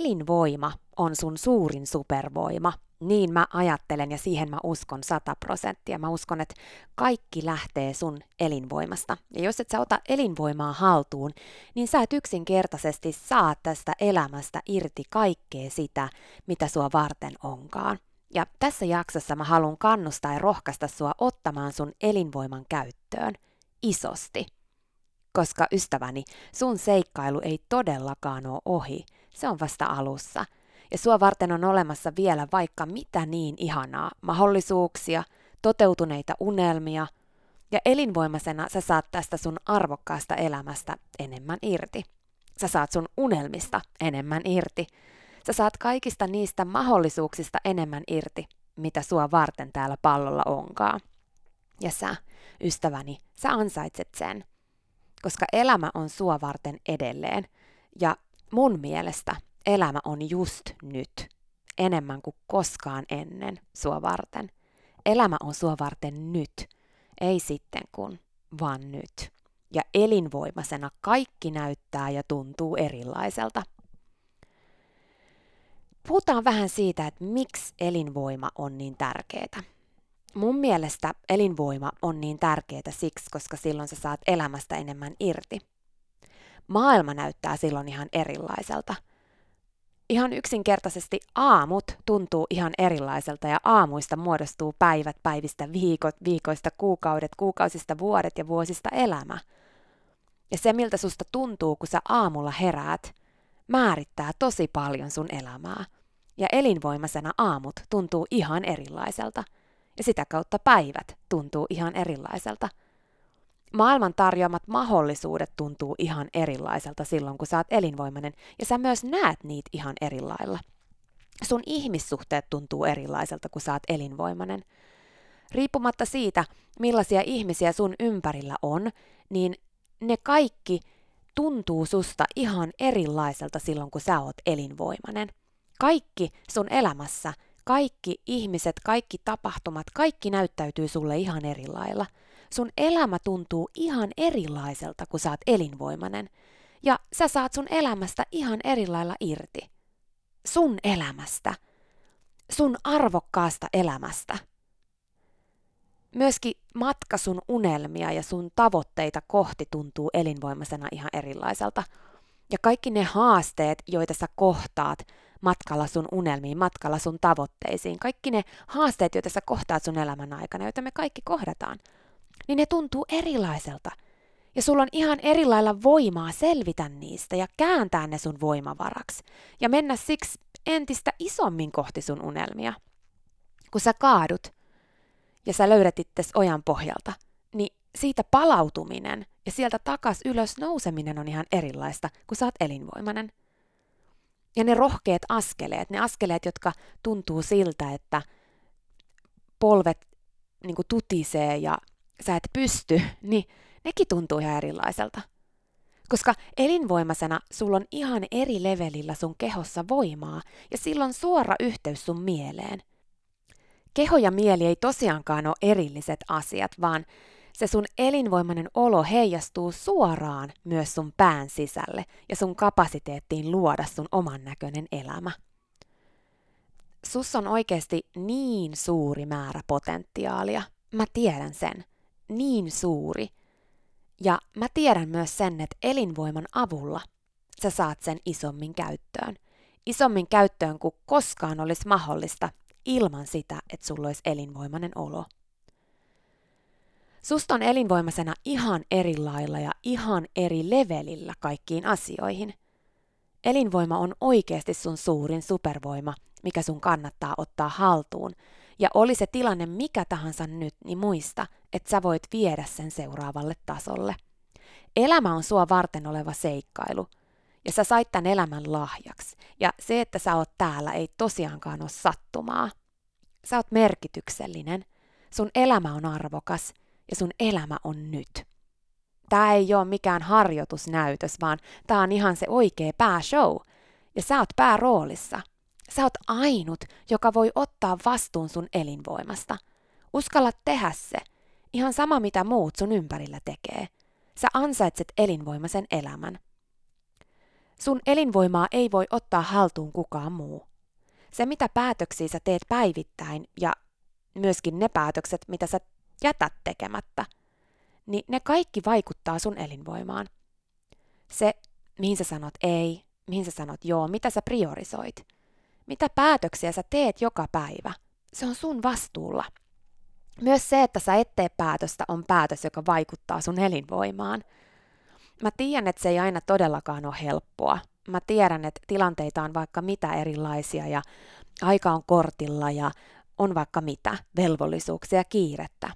Elinvoima on sun suurin supervoima. Niin mä ajattelen ja siihen mä uskon 100 prosenttia. Mä uskon, että kaikki lähtee sun elinvoimasta. Ja jos et sä ota elinvoimaa haltuun, niin sä et yksinkertaisesti saa tästä elämästä irti kaikkea sitä, mitä sua varten onkaan. Ja tässä jaksossa mä haluan kannustaa ja rohkaista sua ottamaan sun elinvoiman käyttöön isosti. Koska ystäväni, sun seikkailu ei todellakaan ole ohi, se on vasta alussa – ja sua varten on olemassa vielä vaikka mitä niin ihanaa, mahdollisuuksia, toteutuneita unelmia, ja elinvoimaisena sä saat tästä sun arvokkaasta elämästä enemmän irti. Sä saat sun unelmista enemmän irti. Sä saat kaikista niistä mahdollisuuksista enemmän irti, mitä sua varten täällä pallolla onkaan. Ja sä, ystäväni, sä ansaitset sen. Koska elämä on sua varten edelleen. Ja mun mielestä elämä on just nyt, enemmän kuin koskaan ennen sua varten. Elämä on sua varten nyt, ei sitten kun, vaan nyt. Ja elinvoimaisena kaikki näyttää ja tuntuu erilaiselta. Puhutaan vähän siitä, että miksi elinvoima on niin tärkeää. Mun mielestä elinvoima on niin tärkeää siksi, koska silloin sä saat elämästä enemmän irti. Maailma näyttää silloin ihan erilaiselta – ihan yksinkertaisesti aamut tuntuu ihan erilaiselta ja aamuista muodostuu päivät, päivistä viikot, viikoista kuukaudet, kuukausista vuodet ja vuosista elämä. Ja se, miltä susta tuntuu, kun sä aamulla heräät, määrittää tosi paljon sun elämää. Ja elinvoimaisena aamut tuntuu ihan erilaiselta. Ja sitä kautta päivät tuntuu ihan erilaiselta – maailman tarjoamat mahdollisuudet tuntuu ihan erilaiselta silloin, kun sä oot elinvoimainen, ja sä myös näet niitä ihan erilailla. Sun ihmissuhteet tuntuu erilaiselta, kun sä oot elinvoimainen. Riippumatta siitä, millaisia ihmisiä sun ympärillä on, niin ne kaikki tuntuu susta ihan erilaiselta silloin, kun sä oot elinvoimainen. Kaikki sun elämässä, kaikki ihmiset, kaikki tapahtumat, kaikki näyttäytyy sulle ihan erilailla – sun elämä tuntuu ihan erilaiselta, kun sä oot elinvoimainen. Ja sä saat sun elämästä ihan eri lailla irti. Sun elämästä. Sun arvokkaasta elämästä. Myöskin matka sun unelmia ja sun tavoitteita kohti tuntuu elinvoimaisena ihan erilaiselta. Ja kaikki ne haasteet, joita sä kohtaat matkalla sun unelmiin, matkalla sun tavoitteisiin, kaikki ne haasteet, joita sä kohtaat sun elämän aikana, joita me kaikki kohdataan – niin ne tuntuu erilaiselta. Ja sulla on ihan erilailla voimaa selvitä niistä ja kääntää ne sun voimavaraksi. Ja mennä siksi entistä isommin kohti sun unelmia. Kun sä kaadut ja sä löydät itses ojan pohjalta, niin siitä palautuminen ja sieltä takas ylös nouseminen on ihan erilaista, kun sä oot elinvoimainen. Ja ne rohkeat askeleet, ne askeleet, jotka tuntuu siltä, että polvet niin tutisee ja sä et pysty, niin nekin tuntuu ihan erilaiselta. Koska elinvoimaisena sulla on ihan eri levelillä sun kehossa voimaa ja silloin suora yhteys sun mieleen. Keho ja mieli ei tosiaankaan ole erilliset asiat, vaan se sun elinvoimainen olo heijastuu suoraan myös sun pään sisälle ja sun kapasiteettiin luoda sun oman näköinen elämä. Sus on oikeasti niin suuri määrä potentiaalia. Mä tiedän sen niin suuri. Ja mä tiedän myös sen, että elinvoiman avulla sä saat sen isommin käyttöön. Isommin käyttöön kuin koskaan olisi mahdollista ilman sitä, että sulla olisi elinvoimainen olo. Susta on elinvoimaisena ihan eri lailla ja ihan eri levelillä kaikkiin asioihin. Elinvoima on oikeasti sun suurin supervoima, mikä sun kannattaa ottaa haltuun. Ja oli se tilanne mikä tahansa nyt, niin muista, että sä voit viedä sen seuraavalle tasolle. Elämä on sua varten oleva seikkailu. Ja sä sait tämän elämän lahjaksi. Ja se, että sä oot täällä, ei tosiaankaan ole sattumaa. Sä oot merkityksellinen. Sun elämä on arvokas ja sun elämä on nyt. Tää ei ole mikään harjoitusnäytös, vaan tää on ihan se oikea pääshow. Ja sä oot pääroolissa. Sä oot ainut, joka voi ottaa vastuun sun elinvoimasta. Uskalla tehdä se. Ihan sama mitä muut sun ympärillä tekee. Sä ansaitset elinvoimaisen elämän. Sun elinvoimaa ei voi ottaa haltuun kukaan muu. Se, mitä päätöksiä sä teet päivittäin ja myöskin ne päätökset, mitä sä jätät tekemättä, niin ne kaikki vaikuttaa sun elinvoimaan. Se, mihin sä sanot ei, mihin sä sanot joo, mitä sä priorisoit, mitä päätöksiä sä teet joka päivä, se on sun vastuulla. Myös se, että sä et tee päätöstä, on päätös, joka vaikuttaa sun elinvoimaan. Mä tiedän, että se ei aina todellakaan ole helppoa. Mä tiedän, että tilanteita on vaikka mitä erilaisia ja aika on kortilla ja on vaikka mitä, velvollisuuksia ja kiirettä.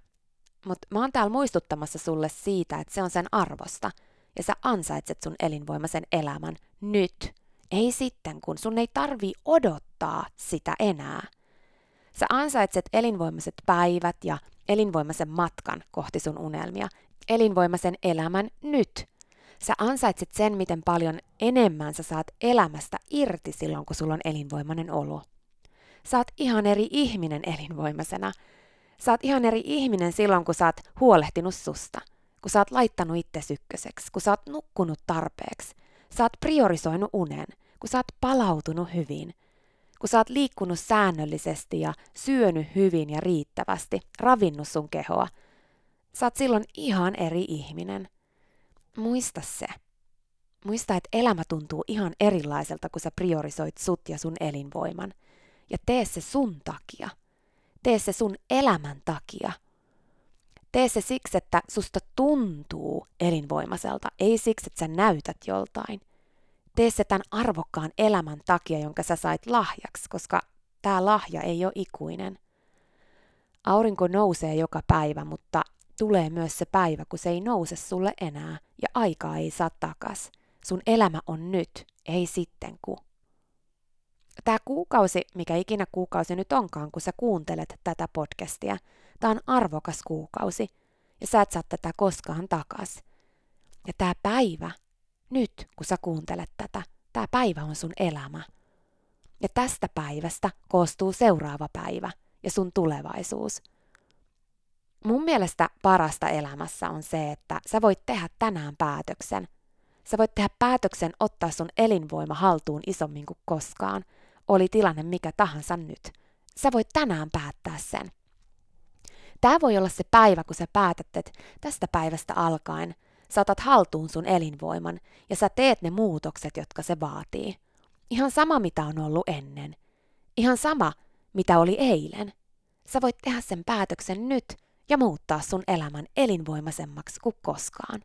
Mutta mä oon täällä muistuttamassa sulle siitä, että se on sen arvosta ja sä ansaitset sun elinvoimaisen elämän nyt. Ei sitten, kun sun ei tarvii odottaa sitä enää. Sä ansaitset elinvoimaiset päivät ja elinvoimaisen matkan kohti sun unelmia, elinvoimaisen elämän nyt. Sä ansaitset sen, miten paljon enemmän sä saat elämästä irti silloin, kun sulla on elinvoimainen olo. Sä oot ihan eri ihminen elinvoimaisena. Sä oot ihan eri ihminen silloin, kun sä oot huolehtinut susta, kun sä oot laittanut itse ykköseksi, kun sä oot nukkunut tarpeeksi, sä oot priorisoinut unen, kun sä oot palautunut hyvin, kun sä oot liikkunut säännöllisesti ja syönyt hyvin ja riittävästi, ravinnut sun kehoa. Sä oot silloin ihan eri ihminen. Muista se. Muista, että elämä tuntuu ihan erilaiselta, kun sä priorisoit sut ja sun elinvoiman. Ja tee se sun takia. Tee se sun elämän takia. Tee se siksi, että susta tuntuu elinvoimaiselta, ei siksi, että sä näytät joltain. Tee se tämän arvokkaan elämän takia, jonka sä sait lahjaksi, koska tämä lahja ei ole ikuinen. Aurinko nousee joka päivä, mutta tulee myös se päivä, kun se ei nouse sulle enää ja aikaa ei saa takas. Sun elämä on nyt, ei sitten ku. Tämä kuukausi, mikä ikinä kuukausi nyt onkaan, kun sä kuuntelet tätä podcastia, tämä on arvokas kuukausi ja sä et saa tätä koskaan takas. Ja tämä päivä, nyt kun sä kuuntelet tätä, tämä päivä on sun elämä. Ja tästä päivästä koostuu seuraava päivä ja sun tulevaisuus. Mun mielestä parasta elämässä on se, että sä voit tehdä tänään päätöksen. Sä voit tehdä päätöksen ottaa sun elinvoima haltuun isommin kuin koskaan – oli tilanne mikä tahansa nyt. Sä voit tänään päättää sen. Tämä voi olla se päivä, kun sä päätät, että tästä päivästä alkaen sä otat haltuun sun elinvoiman ja sä teet ne muutokset, jotka se vaatii. Ihan sama, mitä on ollut ennen. Ihan sama, mitä oli eilen. Sä voit tehdä sen päätöksen nyt ja muuttaa sun elämän elinvoimaisemmaksi kuin koskaan.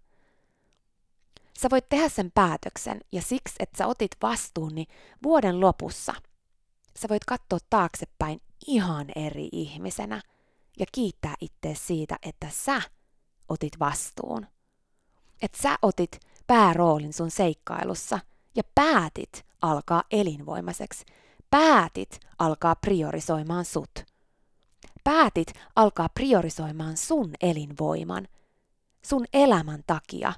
Sä voit tehdä sen päätöksen ja siksi, että sä otit vastuun, niin vuoden lopussa – sä voit katsoa taaksepäin ihan eri ihmisenä ja kiittää itse siitä, että sä otit vastuun. Että sä otit pääroolin sun seikkailussa ja päätit alkaa elinvoimaiseksi. Päätit alkaa priorisoimaan sut. Päätit alkaa priorisoimaan sun elinvoiman, sun elämän takia.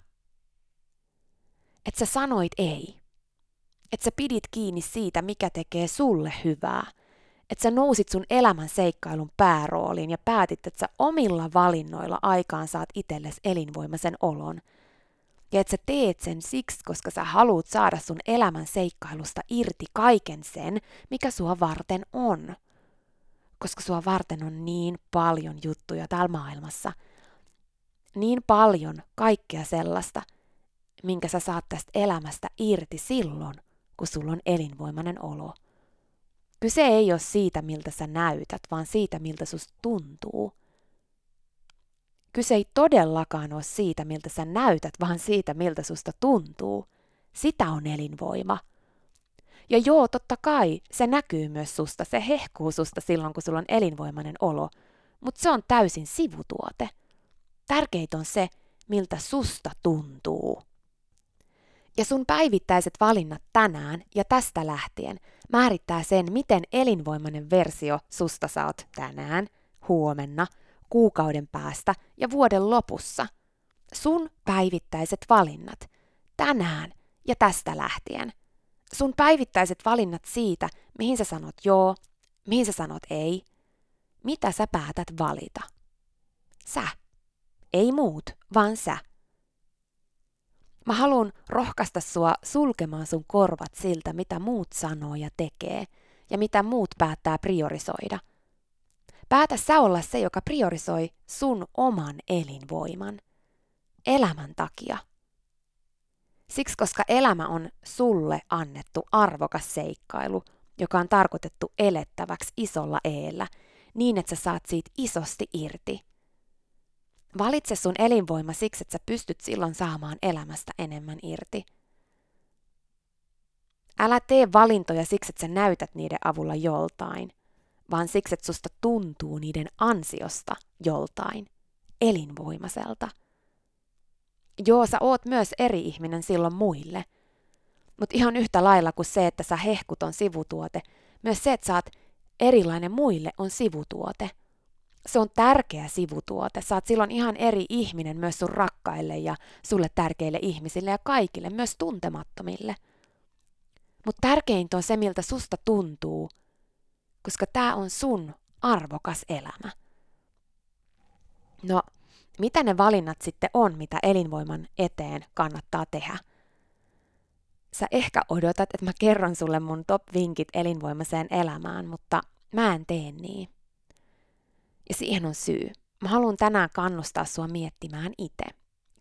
Että sä sanoit ei että sä pidit kiinni siitä, mikä tekee sulle hyvää. Että sä nousit sun elämän seikkailun päärooliin ja päätit, että sä omilla valinnoilla aikaan saat itsellesi elinvoimaisen olon. Ja että sä teet sen siksi, koska sä haluat saada sun elämän seikkailusta irti kaiken sen, mikä sua varten on. Koska sua varten on niin paljon juttuja täällä maailmassa. Niin paljon kaikkea sellaista, minkä sä saat tästä elämästä irti silloin, kun sulla on elinvoimainen olo. Kyse ei ole siitä, miltä sä näytät, vaan siitä, miltä susta tuntuu. Kyse ei todellakaan ole siitä, miltä sä näytät, vaan siitä, miltä susta tuntuu. Sitä on elinvoima. Ja joo, totta kai, se näkyy myös susta, se hehkuu susta silloin, kun sulla on elinvoimainen olo, mutta se on täysin sivutuote. Tärkeintä on se, miltä susta tuntuu. Ja sun päivittäiset valinnat tänään ja tästä lähtien määrittää sen, miten elinvoimainen versio susta saat tänään, huomenna, kuukauden päästä ja vuoden lopussa. Sun päivittäiset valinnat tänään ja tästä lähtien. Sun päivittäiset valinnat siitä, mihin sä sanot joo, mihin sä sanot ei, mitä sä päätät valita. Sä. Ei muut, vaan sä. Mä haluan rohkaista sua sulkemaan sun korvat siltä, mitä muut sanoo ja tekee, ja mitä muut päättää priorisoida. Päätä sä olla se, joka priorisoi sun oman elinvoiman. Elämän takia. Siksi, koska elämä on sulle annettu arvokas seikkailu, joka on tarkoitettu elettäväksi isolla eellä, niin että sä saat siitä isosti irti – Valitse sun elinvoima siksi, että sä pystyt silloin saamaan elämästä enemmän irti. Älä tee valintoja siksi, että sä näytät niiden avulla joltain, vaan siksi, että susta tuntuu niiden ansiosta joltain, elinvoimaselta. Joo, sä oot myös eri ihminen silloin muille. Mutta ihan yhtä lailla kuin se, että sä hehkut on sivutuote, myös se, että sä oot erilainen muille on sivutuote – se on tärkeä sivutuote. Oot silloin ihan eri ihminen myös sun rakkaille ja sulle tärkeille ihmisille ja kaikille, myös tuntemattomille. Mutta tärkeintä on se, miltä susta tuntuu, koska tämä on sun arvokas elämä. No, mitä ne valinnat sitten on, mitä elinvoiman eteen kannattaa tehdä? Sä ehkä odotat, että mä kerron sulle mun top-vinkit elinvoimaiseen elämään, mutta mä en tee niin. Ja siihen on syy. Mä haluan tänään kannustaa sua miettimään itse,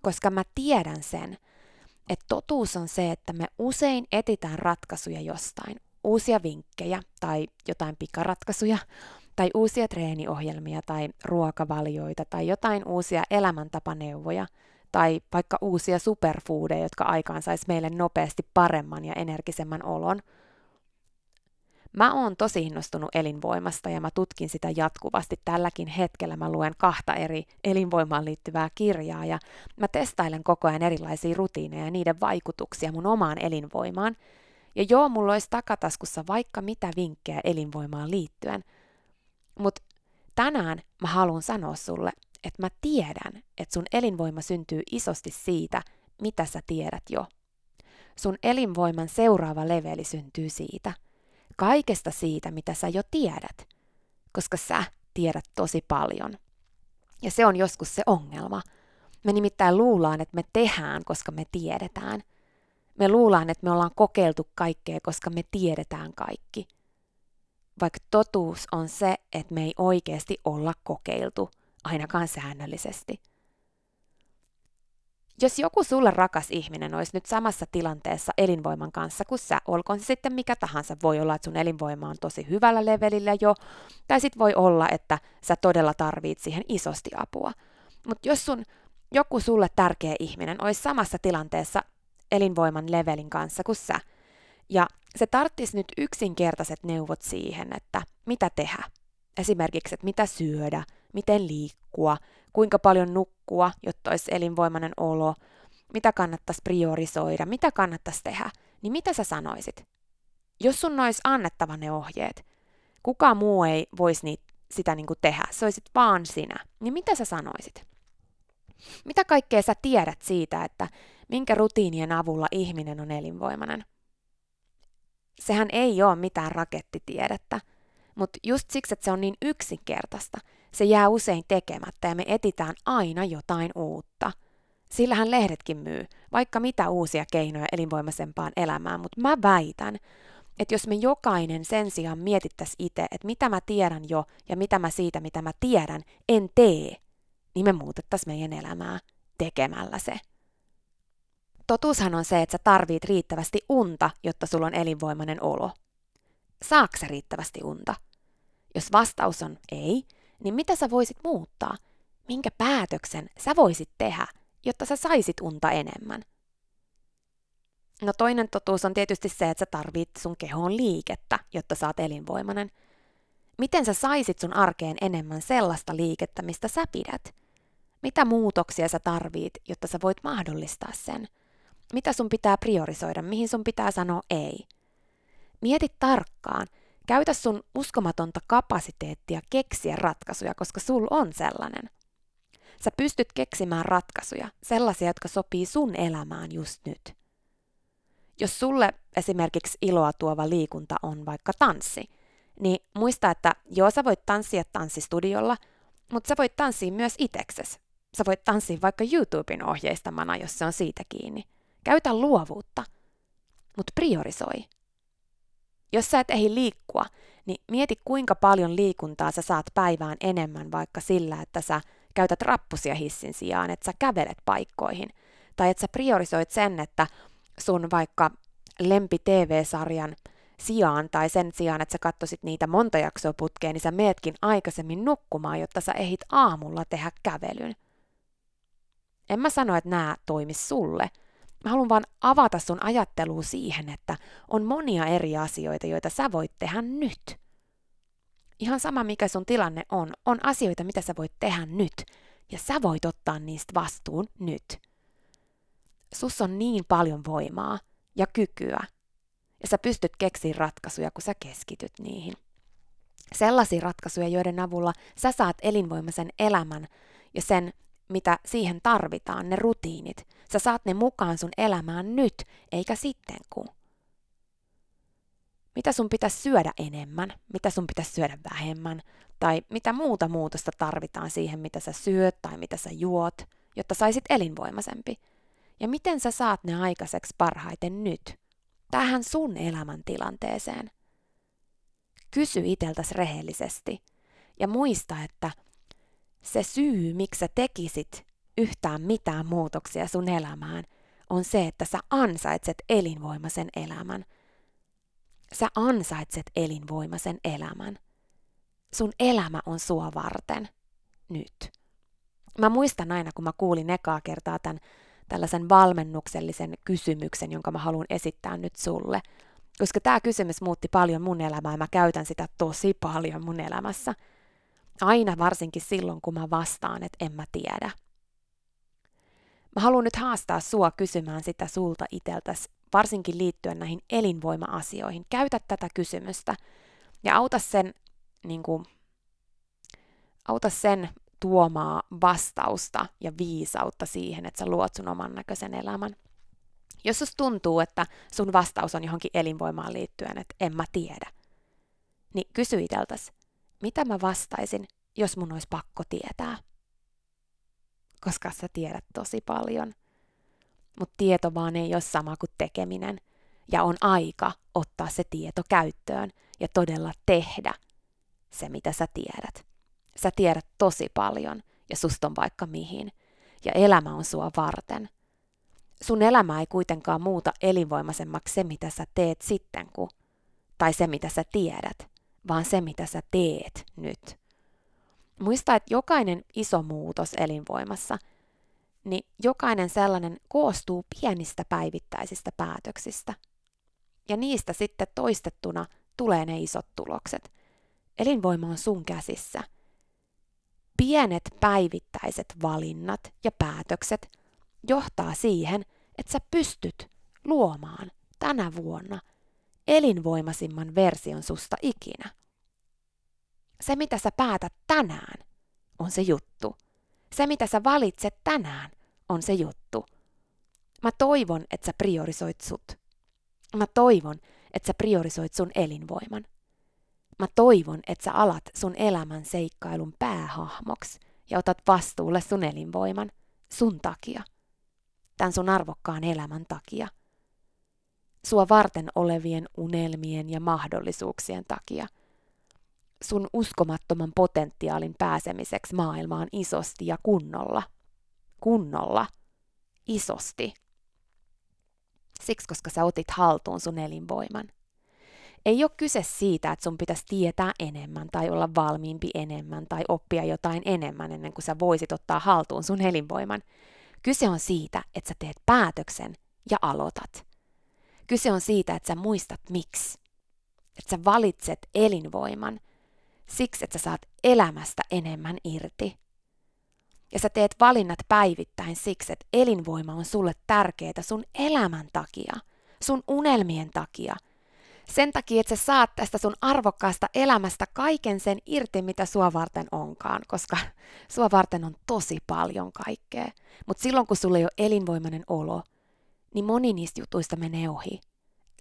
koska mä tiedän sen, että totuus on se, että me usein etitään ratkaisuja jostain, uusia vinkkejä tai jotain pikaratkaisuja, tai uusia treeniohjelmia tai ruokavalioita tai jotain uusia elämäntapaneuvoja tai vaikka uusia superfoodeja, jotka aikaan saisi meille nopeasti paremman ja energisemmän olon – Mä oon tosi innostunut elinvoimasta ja mä tutkin sitä jatkuvasti. Tälläkin hetkellä mä luen kahta eri elinvoimaan liittyvää kirjaa ja mä testailen koko ajan erilaisia rutiineja ja niiden vaikutuksia mun omaan elinvoimaan. Ja joo, mulla olisi takataskussa vaikka mitä vinkkejä elinvoimaan liittyen. Mutta tänään mä haluan sanoa sulle, että mä tiedän, että sun elinvoima syntyy isosti siitä, mitä sä tiedät jo. Sun elinvoiman seuraava leveli syntyy siitä – kaikesta siitä, mitä sä jo tiedät, koska sä tiedät tosi paljon. Ja se on joskus se ongelma. Me nimittäin luullaan, että me tehdään, koska me tiedetään. Me luullaan, että me ollaan kokeiltu kaikkea, koska me tiedetään kaikki. Vaikka totuus on se, että me ei oikeasti olla kokeiltu, ainakaan säännöllisesti. Jos joku sulle rakas ihminen olisi nyt samassa tilanteessa elinvoiman kanssa kuin sä, olkoon se sitten mikä tahansa, voi olla, että sun elinvoima on tosi hyvällä levelillä jo, tai sitten voi olla, että sä todella tarvit siihen isosti apua. Mutta jos sun joku sulle tärkeä ihminen olisi samassa tilanteessa elinvoiman levelin kanssa kuin sä, ja se tarttisi nyt yksinkertaiset neuvot siihen, että mitä tehdä. Esimerkiksi, että mitä syödä, miten liikkua, kuinka paljon nukkua, jotta olisi elinvoimainen olo, mitä kannattaisi priorisoida, mitä kannattaisi tehdä, niin mitä sä sanoisit? Jos sun olisi annettava ne ohjeet, kuka muu ei voisi niitä, sitä niin kuin tehdä, se olisit vaan sinä, niin mitä sä sanoisit? Mitä kaikkea sä tiedät siitä, että minkä rutiinien avulla ihminen on elinvoimainen? Sehän ei ole mitään rakettitiedettä, mutta just siksi, että se on niin yksinkertaista, se jää usein tekemättä ja me etitään aina jotain uutta. Sillähän lehdetkin myy, vaikka mitä uusia keinoja elinvoimaisempaan elämään, mutta mä väitän, että jos me jokainen sen sijaan mietittäisi itse, että mitä mä tiedän jo ja mitä mä siitä, mitä mä tiedän, en tee, niin me muutettaisiin meidän elämää tekemällä se. Totuushan on se, että sä tarvit riittävästi unta, jotta sulla on elinvoimainen olo. Saaksa riittävästi unta? Jos vastaus on ei, niin mitä sä voisit muuttaa? Minkä päätöksen sä voisit tehdä, jotta sä saisit unta enemmän? No toinen totuus on tietysti se, että sä tarvit sun kehoon liikettä, jotta saat elinvoimainen. Miten sä saisit sun arkeen enemmän sellaista liikettä, mistä sä pidät? Mitä muutoksia sä tarvit, jotta sä voit mahdollistaa sen? Mitä sun pitää priorisoida, mihin sun pitää sanoa ei? Mieti tarkkaan, käytä sun uskomatonta kapasiteettia keksiä ratkaisuja, koska sul on sellainen. Sä pystyt keksimään ratkaisuja, sellaisia, jotka sopii sun elämään just nyt. Jos sulle esimerkiksi iloa tuova liikunta on vaikka tanssi, niin muista, että joo, sä voit tanssia tanssistudiolla, mutta sä voit tanssia myös itekses. Sä voit tanssia vaikka YouTuben ohjeistamana, jos se on siitä kiinni. Käytä luovuutta, mutta priorisoi. Jos sä et ehdi liikkua, niin mieti kuinka paljon liikuntaa sä saat päivään enemmän vaikka sillä, että sä käytät rappusia hissin sijaan, että sä kävelet paikkoihin. Tai että sä priorisoit sen, että sun vaikka lempi TV-sarjan sijaan tai sen sijaan, että sä katsoisit niitä monta jaksoa putkeen, niin sä meetkin aikaisemmin nukkumaan, jotta sä ehit aamulla tehdä kävelyn. En mä sano, että nämä toimis sulle. Mä haluan vaan avata sun ajattelua siihen, että on monia eri asioita, joita sä voit tehdä nyt. Ihan sama mikä sun tilanne on, on asioita, mitä sä voit tehdä nyt, ja sä voit ottaa niistä vastuun nyt. Sus on niin paljon voimaa ja kykyä, ja sä pystyt keksiä ratkaisuja, kun sä keskityt niihin. Sellaisia ratkaisuja, joiden avulla sä saat elinvoimaisen elämän ja sen, mitä siihen tarvitaan, ne rutiinit. Sä saat ne mukaan sun elämään nyt, eikä sitten kun. Mitä sun pitäisi syödä enemmän, mitä sun pitäisi syödä vähemmän, tai mitä muuta muutosta tarvitaan siihen, mitä sä syöt tai mitä sä juot, jotta saisit elinvoimaisempi. Ja miten sä saat ne aikaiseksi parhaiten nyt, tähän sun elämäntilanteeseen. Kysy iteltäs rehellisesti ja muista, että se syy, miksi sä tekisit yhtään mitään muutoksia sun elämään, on se, että sä ansaitset elinvoimaisen elämän. Sä ansaitset elinvoimaisen elämän. Sun elämä on sua varten. Nyt. Mä muistan aina, kun mä kuulin ekaa kertaa tämän tällaisen valmennuksellisen kysymyksen, jonka mä haluan esittää nyt sulle. Koska tämä kysymys muutti paljon mun elämää ja mä käytän sitä tosi paljon mun elämässä. Aina varsinkin silloin, kun mä vastaan, että en mä tiedä. Mä haluan nyt haastaa sua kysymään sitä sulta iteltäs, varsinkin liittyen näihin elinvoima-asioihin. Käytä tätä kysymystä ja auta sen, niin kuin, auta sen tuomaa vastausta ja viisautta siihen, että sä luot sun oman näköisen elämän. Jos sus tuntuu, että sun vastaus on johonkin elinvoimaan liittyen, että en mä tiedä, niin kysy iteltäs, mitä mä vastaisin, jos mun olisi pakko tietää? Koska sä tiedät tosi paljon. Mutta tieto vaan ei ole sama kuin tekeminen. Ja on aika ottaa se tieto käyttöön ja todella tehdä se, mitä sä tiedät. Sä tiedät tosi paljon ja susta on vaikka mihin. Ja elämä on sua varten. Sun elämä ei kuitenkaan muuta elinvoimaisemmaksi se, mitä sä teet sitten, kun, tai se, mitä sä tiedät, vaan se, mitä sä teet nyt. Muista, että jokainen iso muutos elinvoimassa, niin jokainen sellainen koostuu pienistä päivittäisistä päätöksistä. Ja niistä sitten toistettuna tulee ne isot tulokset. Elinvoima on sun käsissä – pienet päivittäiset valinnat ja päätökset johtaa siihen, että sä pystyt luomaan tänä vuonna elinvoimaisimman version susta ikinä. Se, mitä sä päätät tänään, on se juttu. Se, mitä sä valitset tänään, on se juttu. Mä toivon, että sä priorisoit sut. Mä toivon, että sä priorisoit sun elinvoiman. Mä toivon, että sä alat sun elämän seikkailun päähahmoksi ja otat vastuulle sun elinvoiman sun takia. Tän sun arvokkaan elämän takia. Sua varten olevien unelmien ja mahdollisuuksien takia. Sun uskomattoman potentiaalin pääsemiseksi maailmaan isosti ja kunnolla. Kunnolla. Isosti. Siksi, koska sä otit haltuun sun elinvoiman – ei ole kyse siitä, että sun pitäisi tietää enemmän tai olla valmiimpi enemmän tai oppia jotain enemmän ennen kuin sä voisit ottaa haltuun sun elinvoiman. Kyse on siitä, että sä teet päätöksen ja aloitat. Kyse on siitä, että sä muistat miksi. Että sä valitset elinvoiman siksi, että sä saat elämästä enemmän irti. Ja sä teet valinnat päivittäin siksi, että elinvoima on sulle tärkeää sun elämän takia, sun unelmien takia. Sen takia, että sä saat tästä sun arvokkaasta elämästä kaiken sen irti, mitä sua varten onkaan, koska sua varten on tosi paljon kaikkea. Mutta silloin, kun sulla ei ole elinvoimainen olo, niin moni niistä jutuista menee ohi.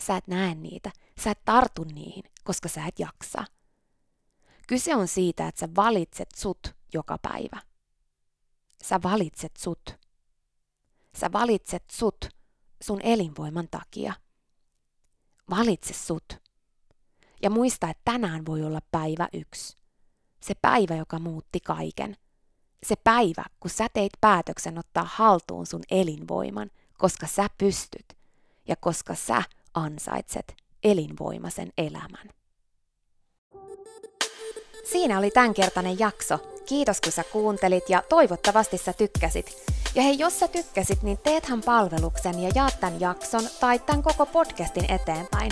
Sä et näe niitä, sä et tartu niihin, koska sä et jaksa. Kyse on siitä, että sä valitset sut joka päivä. Sä valitset sut. Sä valitset sut sun elinvoiman takia. Valitse sut. Ja muista, että tänään voi olla päivä yksi. Se päivä, joka muutti kaiken. Se päivä, kun sä teit päätöksen ottaa haltuun sun elinvoiman, koska sä pystyt ja koska sä ansaitset elinvoimaisen elämän. Siinä oli tämänkertainen jakso. Kiitos kun sä kuuntelit ja toivottavasti sä tykkäsit. Ja hei, jos sä tykkäsit, niin teethän palveluksen ja jaat tämän jakson tai tämän koko podcastin eteenpäin.